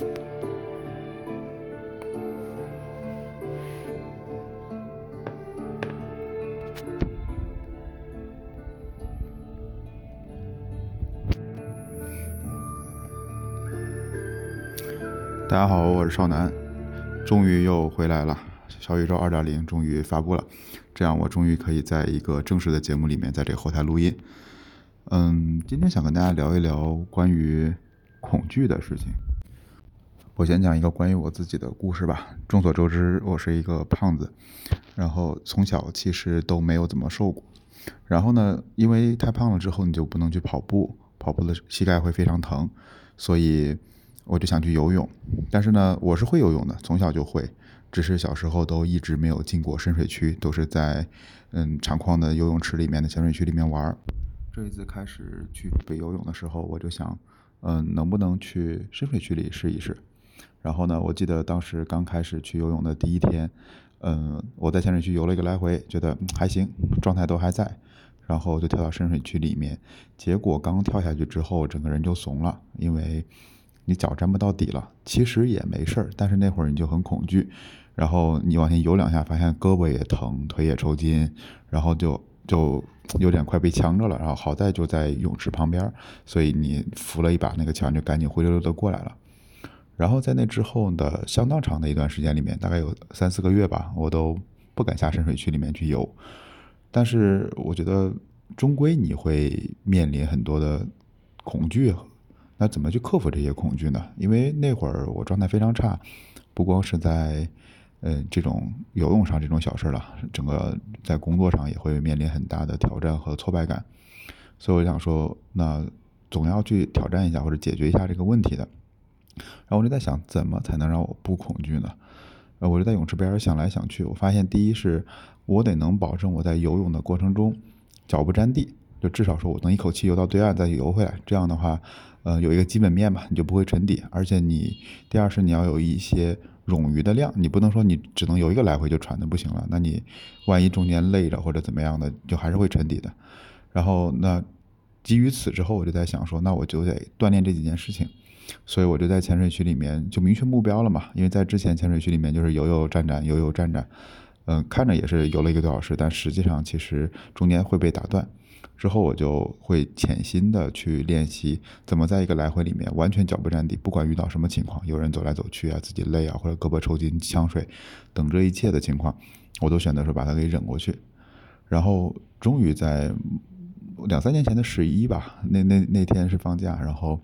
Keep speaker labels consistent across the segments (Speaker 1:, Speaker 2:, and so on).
Speaker 1: 大家好，我是少南，终于又回来了。小宇宙二点零终于发布了，这样我终于可以在一个正式的节目里面，在这个后台录音。嗯，今天想跟大家聊一聊关于恐惧的事情。我先讲一个关于我自己的故事吧。众所周知，我是一个胖子，然后从小其实都没有怎么瘦过。然后呢，因为太胖了之后，你就不能去跑步，跑步的膝盖会非常疼，所以。我就想去游泳，但是呢，我是会游泳的，从小就会，只是小时候都一直没有进过深水区，都是在嗯厂矿的游泳池里面的浅水区里面玩。这一次开始去北游泳的时候，我就想，嗯，能不能去深水区里试一试？然后呢，我记得当时刚开始去游泳的第一天，嗯，我在浅水区游了一个来回，觉得还行，状态都还在，然后就跳到深水区里面，结果刚跳下去之后，整个人就怂了，因为。你脚沾不到底了，其实也没事儿，但是那会儿你就很恐惧，然后你往前游两下，发现胳膊也疼，腿也抽筋，然后就就有点快被呛着了。然后好在就在泳池旁边，所以你扶了一把那个墙，就赶紧灰溜溜的过来了。然后在那之后的相当长的一段时间里面，大概有三四个月吧，我都不敢下深水区里面去游。但是我觉得终归你会面临很多的恐惧。那怎么去克服这些恐惧呢？因为那会儿我状态非常差，不光是在，呃，这种游泳上这种小事了，整个在工作上也会面临很大的挑战和挫败感。所以我想说，那总要去挑战一下或者解决一下这个问题的。然后我就在想，怎么才能让我不恐惧呢？呃，我就在泳池边想来想去，我发现第一是我得能保证我在游泳的过程中脚不沾地，就至少说我能一口气游到对岸再游回来。这样的话。呃，有一个基本面吧，你就不会沉底。而且你第二是你要有一些冗余的量，你不能说你只能游一个来回就喘的不行了。那你万一中间累着或者怎么样的，就还是会沉底的。然后那基于此之后，我就在想说，那我就得锻炼这几件事情。所以我就在潜水区里面就明确目标了嘛，因为在之前潜水区里面就是游游站站，游游站站，嗯，看着也是游了一个多小时，但实际上其实中间会被打断。之后我就会潜心的去练习，怎么在一个来回里面完全脚不沾地，不管遇到什么情况，有人走来走去啊，自己累啊，或者胳膊抽筋、呛水等这一切的情况，我都选择说把它给忍过去。然后终于在两三年前的十一吧，那那那天是放假，然后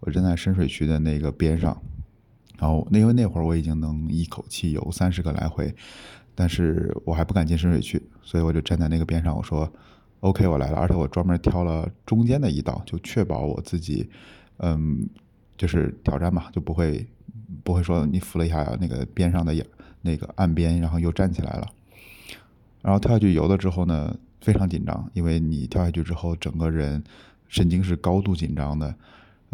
Speaker 1: 我站在深水区的那个边上，然后那因为那会儿我已经能一口气游三十个来回，但是我还不敢进深水区，所以我就站在那个边上，我说。OK，我来了，而且我专门挑了中间的一道，就确保我自己，嗯，就是挑战嘛，就不会不会说你扶了一下那个边上的那个岸边，然后又站起来了。然后跳下去游了之后呢，非常紧张，因为你跳下去之后，整个人神经是高度紧张的，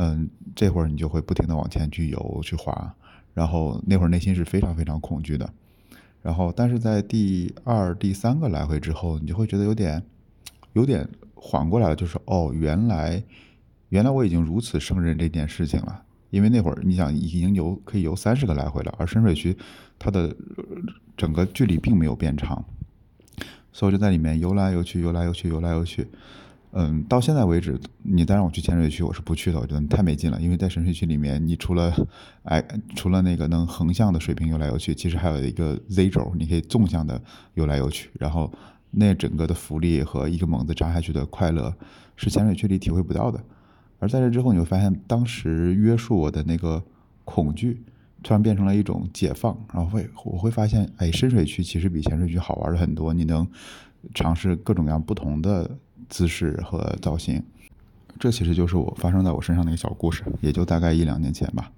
Speaker 1: 嗯，这会儿你就会不停的往前去游去滑，然后那会儿内心是非常非常恐惧的。然后，但是在第二、第三个来回之后，你就会觉得有点。有点缓过来了，就是哦，原来，原来我已经如此胜任这件事情了。因为那会儿你想已经游可以游三十个来回了，而深水区它的整个距离并没有变长，所以我就在里面游来游去，游来游去，游来游去。嗯，到现在为止，你再让我去浅水区，我是不去的，我觉得太没劲了。因为在深水区里面，你除了哎，除了那个能横向的水平游来游去，其实还有一个 Z 轴，你可以纵向的游来游去，然后。那整个的浮力和一个猛子扎下去的快乐，是潜水区里体会不到的。而在这之后，你会发现，当时约束我的那个恐惧，突然变成了一种解放。然后会，我会发现，哎，深水区其实比潜水区好玩的很多。你能尝试各种各样不同的姿势和造型。这其实就是我发生在我身上的一个小故事，也就大概一两年前吧。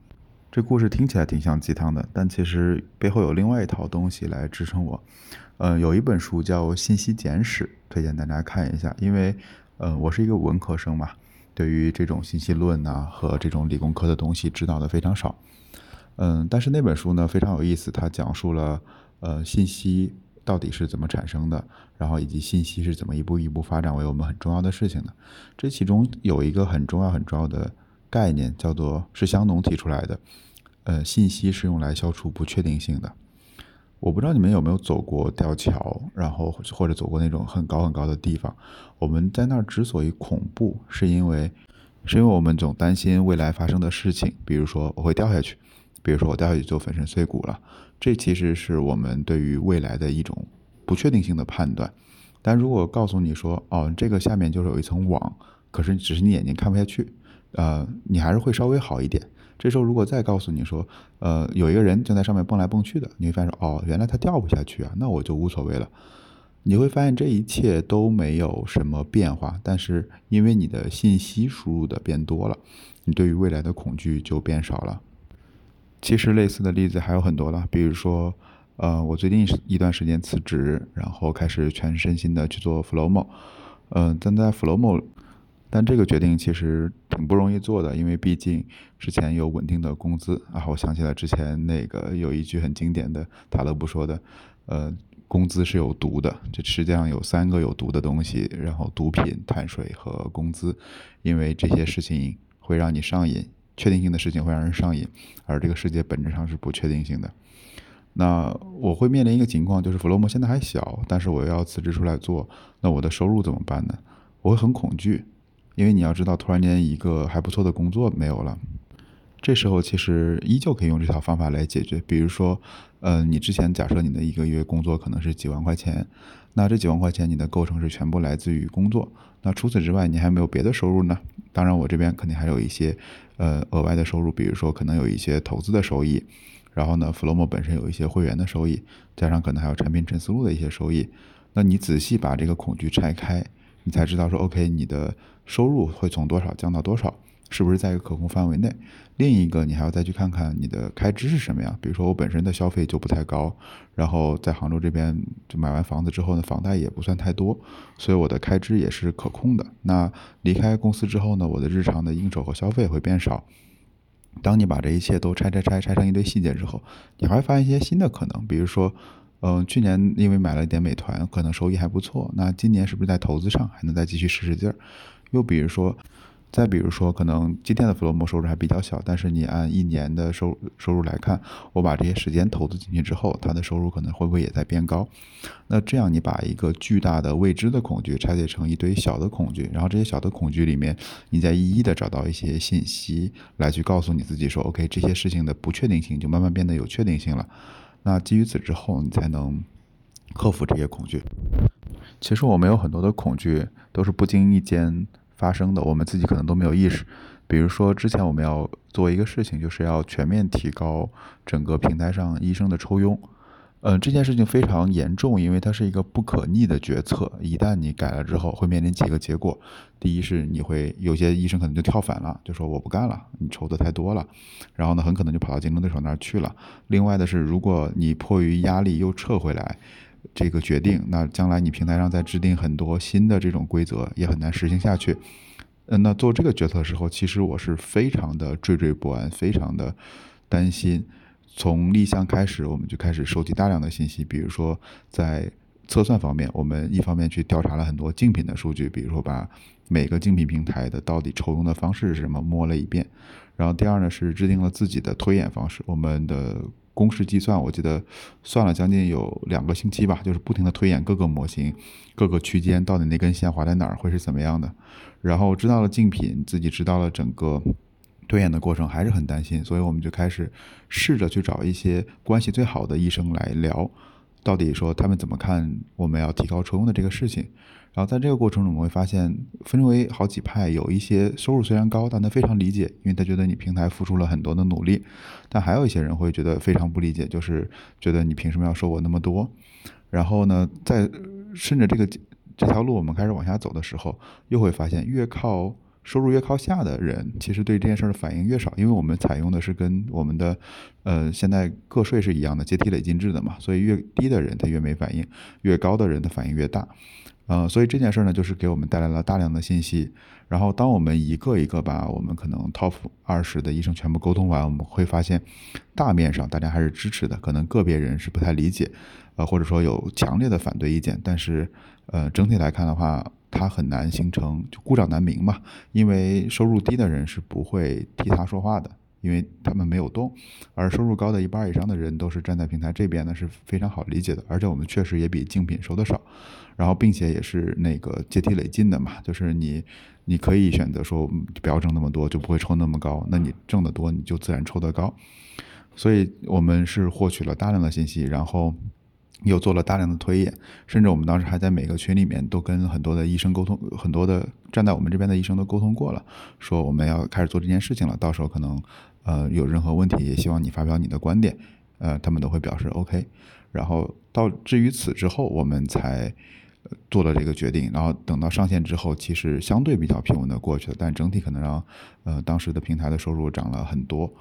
Speaker 1: 这故事听起来挺像鸡汤的，但其实背后有另外一套东西来支撑我。嗯，有一本书叫《信息简史》，推荐大家看一下。因为，呃，我是一个文科生嘛，对于这种信息论呐和这种理工科的东西知道的非常少。嗯，但是那本书呢非常有意思，它讲述了呃信息到底是怎么产生的，然后以及信息是怎么一步一步发展为我们很重要的事情的。这其中有一个很重要很重要的概念，叫做是香农提出来的。呃，信息是用来消除不确定性的。我不知道你们有没有走过吊桥，然后或者走过那种很高很高的地方。我们在那儿之所以恐怖，是因为是因为我们总担心未来发生的事情，比如说我会掉下去，比如说我掉下去就粉身碎骨了。这其实是我们对于未来的一种不确定性的判断。但如果告诉你说，哦，这个下面就是有一层网，可是只是你眼睛看不下去，呃，你还是会稍微好一点。这时候如果再告诉你说，呃，有一个人正在上面蹦来蹦去的，你会发现，哦，原来他掉不下去啊，那我就无所谓了。你会发现这一切都没有什么变化，但是因为你的信息输入的变多了，你对于未来的恐惧就变少了。其实类似的例子还有很多了，比如说。呃，我最近一段时间辞职，然后开始全身心的去做 Flowmo。嗯，但在 Flowmo，但这个决定其实挺不容易做的，因为毕竟之前有稳定的工资。啊，我想起来之前那个有一句很经典的塔勒布说的，呃，工资是有毒的。这世界上有三个有毒的东西，然后毒品、碳水和工资，因为这些事情会让你上瘾，确定性的事情会让人上瘾，而这个世界本质上是不确定性的。那我会面临一个情况，就是弗洛姆现在还小，但是我要辞职出来做，那我的收入怎么办呢？我会很恐惧，因为你要知道，突然间一个还不错的工作没有了，这时候其实依旧可以用这套方法来解决。比如说，呃，你之前假设你的一个月工作可能是几万块钱，那这几万块钱你的构成是全部来自于工作，那除此之外你还没有别的收入呢？当然，我这边肯定还有一些呃额外的收入，比如说可能有一些投资的收益。然后呢，Flomo 本身有一些会员的收益，加上可能还有产品陈思路的一些收益。那你仔细把这个恐惧拆开，你才知道说，OK，你的收入会从多少降到多少，是不是在一个可控范围内？另一个，你还要再去看看你的开支是什么样。比如说，我本身的消费就不太高，然后在杭州这边就买完房子之后呢，房贷也不算太多，所以我的开支也是可控的。那离开公司之后呢，我的日常的应酬和消费会变少。当你把这一切都拆拆拆拆成一堆细节之后，你还会发现一些新的可能。比如说，嗯，去年因为买了一点美团，可能收益还不错。那今年是不是在投资上还能再继续使使劲儿？又比如说。再比如说，可能今天的 Flomo 收入还比较小，但是你按一年的收收入来看，我把这些时间投资进去之后，它的收入可能会不会也在变高？那这样你把一个巨大的未知的恐惧拆解成一堆小的恐惧，然后这些小的恐惧里面，你再一一的找到一些信息来去告诉你自己说，OK，这些事情的不确定性就慢慢变得有确定性了。那基于此之后，你才能克服这些恐惧。其实我们有很多的恐惧都是不经意间。发生的，我们自己可能都没有意识。比如说，之前我们要做一个事情，就是要全面提高整个平台上医生的抽佣。嗯，这件事情非常严重，因为它是一个不可逆的决策。一旦你改了之后，会面临几个结果：第一是你会有些医生可能就跳反了，就说我不干了，你抽的太多了。然后呢，很可能就跑到竞争对手那儿去了。另外的是，如果你迫于压力又撤回来。这个决定，那将来你平台上再制定很多新的这种规则，也很难实行下去。嗯，那做这个决策的时候，其实我是非常的惴惴不安，非常的担心。从立项开始，我们就开始收集大量的信息，比如说在测算方面，我们一方面去调查了很多竞品的数据，比如说把每个竞品平台的到底抽佣的方式是什么摸了一遍。然后第二呢，是制定了自己的推演方式，我们的。公式计算，我记得算了将近有两个星期吧，就是不停的推演各个模型、各个区间到底那根线划在哪儿会是怎么样的。然后知道了竞品，自己知道了整个推演的过程，还是很担心，所以我们就开始试着去找一些关系最好的医生来聊，到底说他们怎么看我们要提高抽佣的这个事情。然后在这个过程中，我们会发现分为好几派，有一些收入虽然高，但他非常理解，因为他觉得你平台付出了很多的努力。但还有一些人会觉得非常不理解，就是觉得你凭什么要收我那么多？然后呢，在顺着这个这条路我们开始往下走的时候，又会发现越靠收入越靠下的人，其实对这件事的反应越少，因为我们采用的是跟我们的呃现在个税是一样的阶梯累进制的嘛，所以越低的人他越没反应，越高的人的反应越大。呃，所以这件事呢，就是给我们带来了大量的信息。然后，当我们一个一个把我们可能 top 二十的医生全部沟通完，我们会发现，大面上大家还是支持的。可能个别人是不太理解，呃，或者说有强烈的反对意见。但是，呃，整体来看的话，它很难形成就孤掌难鸣嘛。因为收入低的人是不会替他说话的，因为他们没有动。而收入高的一半以上的人都是站在平台这边呢，是非常好理解的。而且我们确实也比竞品收的少，然后并且也是那个阶梯累进的嘛，就是你你可以选择说不要挣那么多，就不会抽那么高。那你挣得多，你就自然抽得高。所以我们是获取了大量的信息，然后。又做了大量的推演，甚至我们当时还在每个群里面都跟很多的医生沟通，很多的站在我们这边的医生都沟通过了，说我们要开始做这件事情了。到时候可能，呃，有任何问题，也希望你发表你的观点，呃，他们都会表示 OK。然后到至于此之后，我们才做了这个决定。然后等到上线之后，其实相对比较平稳的过去了，但整体可能让呃当时的平台的收入涨了很多。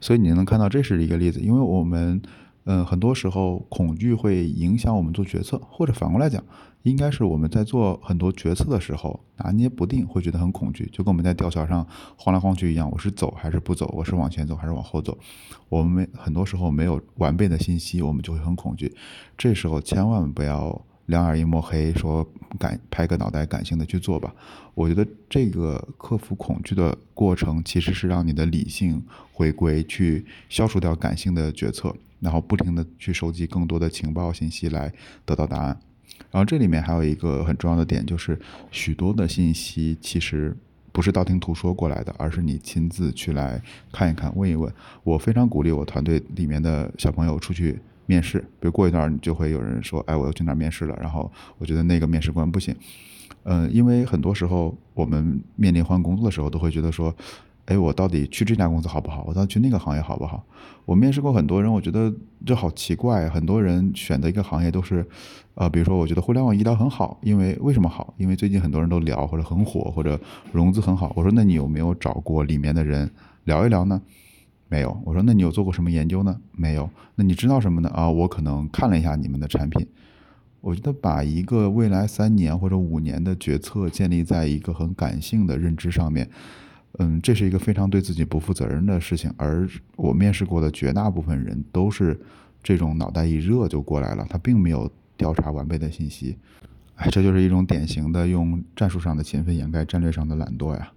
Speaker 1: 所以你能看到这是一个例子，因为我们。嗯，很多时候恐惧会影响我们做决策，或者反过来讲，应该是我们在做很多决策的时候拿捏不定，会觉得很恐惧，就跟我们在吊桥上晃来晃去一样。我是走还是不走？我是往前走还是往后走？我们没很多时候没有完备的信息，我们就会很恐惧。这时候千万不要两眼一抹黑，说感拍个脑袋感性的去做吧。我觉得这个克服恐惧的过程，其实是让你的理性回归，去消除掉感性的决策。然后不停的去收集更多的情报信息来得到答案，然后这里面还有一个很重要的点，就是许多的信息其实不是道听途说过来的，而是你亲自去来看一看、问一问。我非常鼓励我团队里面的小朋友出去面试，比如过一段就会有人说：“哎，我要去哪儿面试了。”然后我觉得那个面试官不行，嗯，因为很多时候我们面临换工作的时候，都会觉得说。哎，我到底去这家公司好不好？我到底去那个行业好不好？我面试过很多人，我觉得这好奇怪。很多人选择一个行业都是，呃，比如说，我觉得互联网医疗很好，因为为什么好？因为最近很多人都聊，或者很火，或者融资很好。我说，那你有没有找过里面的人聊一聊呢？没有。我说，那你有做过什么研究呢？没有。那你知道什么呢？啊，我可能看了一下你们的产品。我觉得把一个未来三年或者五年的决策建立在一个很感性的认知上面。嗯，这是一个非常对自己不负责任的事情。而我面试过的绝大部分人都是这种脑袋一热就过来了，他并没有调查完备的信息。哎，这就是一种典型的用战术上的勤奋掩盖战略上的懒惰呀。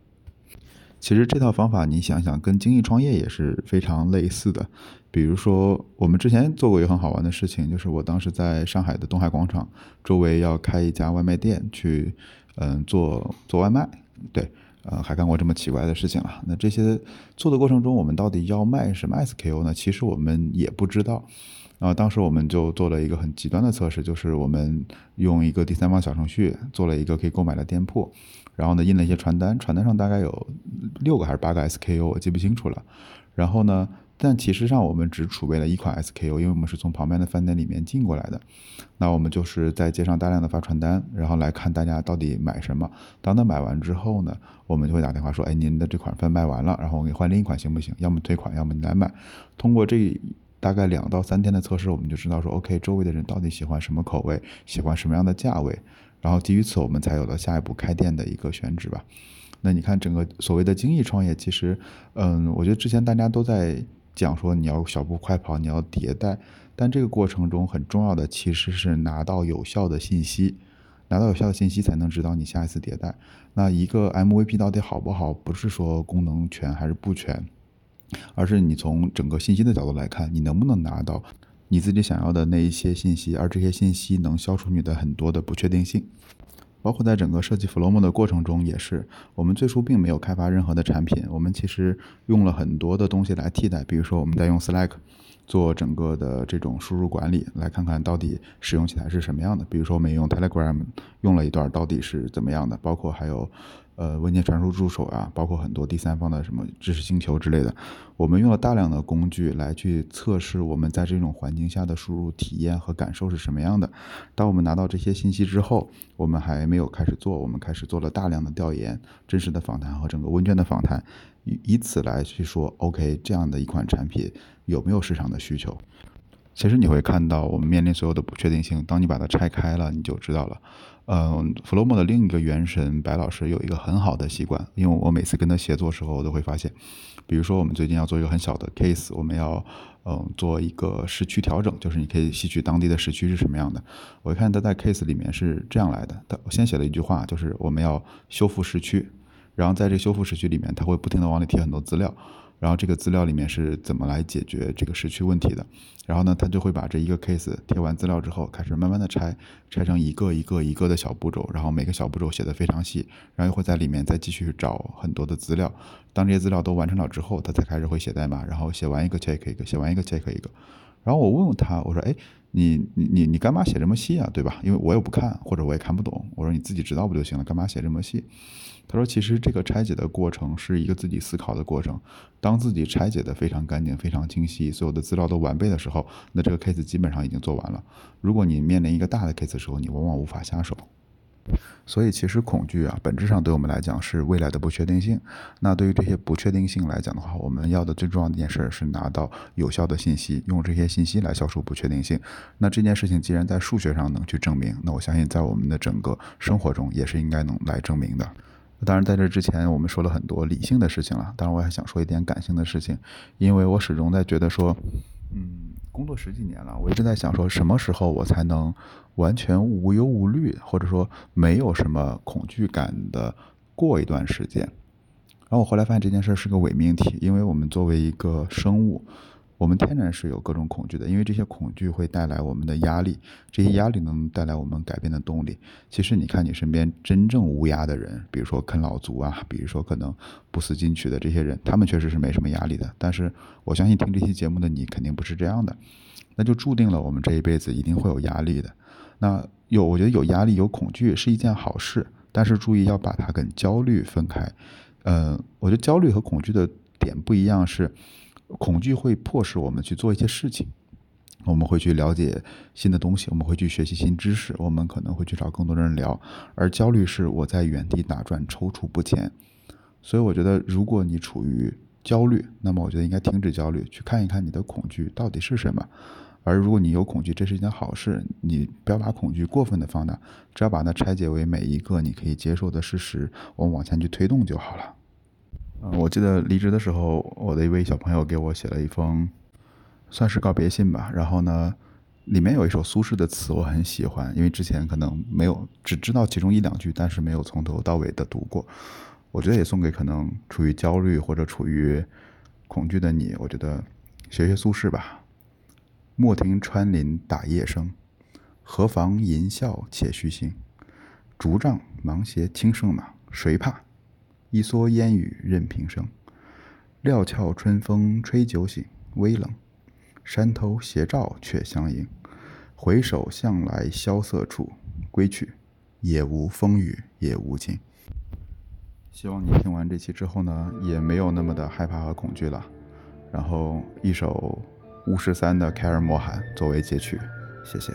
Speaker 1: 其实这套方法你想想，跟精益创业也是非常类似的。比如说，我们之前做过一个很好玩的事情，就是我当时在上海的东海广场周围要开一家外卖店，去嗯做做外卖，对。呃，还干过这么奇怪的事情啊？那这些做的过程中，我们到底要卖什么 SKU 呢？其实我们也不知道。然后当时我们就做了一个很极端的测试，就是我们用一个第三方小程序做了一个可以购买的店铺，然后呢印了一些传单，传单上大概有六个还是八个 SKU，我记不清楚了。然后呢？但其实上，我们只储备了一款 SKU，因为我们是从旁边的饭店里面进过来的。那我们就是在街上大量的发传单，然后来看大家到底买什么。当他买完之后呢，我们就会打电话说：“哎，您的这款饭卖完了，然后我给你换另一款行不行？要么退款，要么你来买。”通过这大概两到三天的测试，我们就知道说：“OK，周围的人到底喜欢什么口味，喜欢什么样的价位。”然后基于此，我们才有了下一步开店的一个选址吧。那你看，整个所谓的精益创业，其实，嗯，我觉得之前大家都在。讲说你要小步快跑，你要迭代，但这个过程中很重要的其实是拿到有效的信息，拿到有效的信息才能指导你下一次迭代。那一个 MVP 到底好不好，不是说功能全还是不全，而是你从整个信息的角度来看，你能不能拿到你自己想要的那一些信息，而这些信息能消除你的很多的不确定性。包括在整个设计 Flomo 的过程中，也是我们最初并没有开发任何的产品，我们其实用了很多的东西来替代，比如说我们在用 Slack 做整个的这种输入管理，来看看到底使用起来是什么样的。比如说我们用 Telegram 用了一段，到底是怎么样的？包括还有。呃，文件传输助手啊，包括很多第三方的什么知识星球之类的，我们用了大量的工具来去测试我们在这种环境下的输入体验和感受是什么样的。当我们拿到这些信息之后，我们还没有开始做，我们开始做了大量的调研、真实的访谈和整个问卷的访谈，以以此来去说，OK，这样的一款产品有没有市场的需求？其实你会看到，我们面临所有的不确定性，当你把它拆开了，你就知道了。嗯，Flomo 的另一个元神白老师有一个很好的习惯，因为我每次跟他协作时候，我都会发现，比如说我们最近要做一个很小的 case，我们要嗯做一个时区调整，就是你可以吸取当地的时区是什么样的。我一看他在 case 里面是这样来的，他先写了一句话，就是我们要修复时区，然后在这修复时区里面，他会不停的往里贴很多资料。然后这个资料里面是怎么来解决这个时区问题的。然后呢，他就会把这一个 case 贴完资料之后，开始慢慢的拆，拆成一个一个一个的小步骤，然后每个小步骤写的非常细，然后又会在里面再继续找很多的资料。当这些资料都完成了之后，他才开始会写代码，然后写完一个 check 一个，写完一个 check 一个。然后我问问他，我说，哎，你你你你干嘛写这么细啊？对吧？因为我也不看，或者我也看不懂。我说你自己知道不就行了？干嘛写这么细？他说，其实这个拆解的过程是一个自己思考的过程。当自己拆解的非常干净、非常清晰，所有的资料都完备的时候，那这个 case 基本上已经做完了。如果你面临一个大的 case 的时候，你往往无法下手。所以，其实恐惧啊，本质上对我们来讲是未来的不确定性。那对于这些不确定性来讲的话，我们要的最重要的一件事是拿到有效的信息，用这些信息来消除不确定性。那这件事情既然在数学上能去证明，那我相信在我们的整个生活中也是应该能来证明的。当然，在这之前我们说了很多理性的事情了，当然我还想说一点感性的事情，因为我始终在觉得说，嗯。工作十几年了，我一直在想说，什么时候我才能完全无忧无虑，或者说没有什么恐惧感的过一段时间。然后我后来发现这件事是个伪命题，因为我们作为一个生物。我们天然是有各种恐惧的，因为这些恐惧会带来我们的压力，这些压力能带来我们改变的动力。其实你看你身边真正无压的人，比如说啃老族啊，比如说可能不思进取的这些人，他们确实是没什么压力的。但是我相信听这期节目的你肯定不是这样的，那就注定了我们这一辈子一定会有压力的。那有，我觉得有压力、有恐惧是一件好事，但是注意要把它跟焦虑分开。呃，我觉得焦虑和恐惧的点不一样是。恐惧会迫使我们去做一些事情，我们会去了解新的东西，我们会去学习新知识，我们可能会去找更多的人聊。而焦虑是我在原地打转，踌躇不前。所以我觉得，如果你处于焦虑，那么我觉得应该停止焦虑，去看一看你的恐惧到底是什么。而如果你有恐惧，这是一件好事，你不要把恐惧过分的放大，只要把它拆解为每一个你可以接受的事实，我们往前去推动就好了。嗯，我记得离职的时候，我的一位小朋友给我写了一封，算是告别信吧。然后呢，里面有一首苏轼的词，我很喜欢，因为之前可能没有只知道其中一两句，但是没有从头到尾的读过。我觉得也送给可能处于焦虑或者处于恐惧的你。我觉得学学苏轼吧。莫听穿林打叶声，何妨吟啸且徐行。竹杖芒鞋轻胜马，谁怕？一蓑烟雨任平生，料峭春风吹酒醒，微冷。山头斜照却相迎，回首向来萧瑟处，归去，也无风雨也无晴。希望你听完这期之后呢，也没有那么的害怕和恐惧了。然后一首巫十三的《凯尔莫罕》作为结曲，谢谢。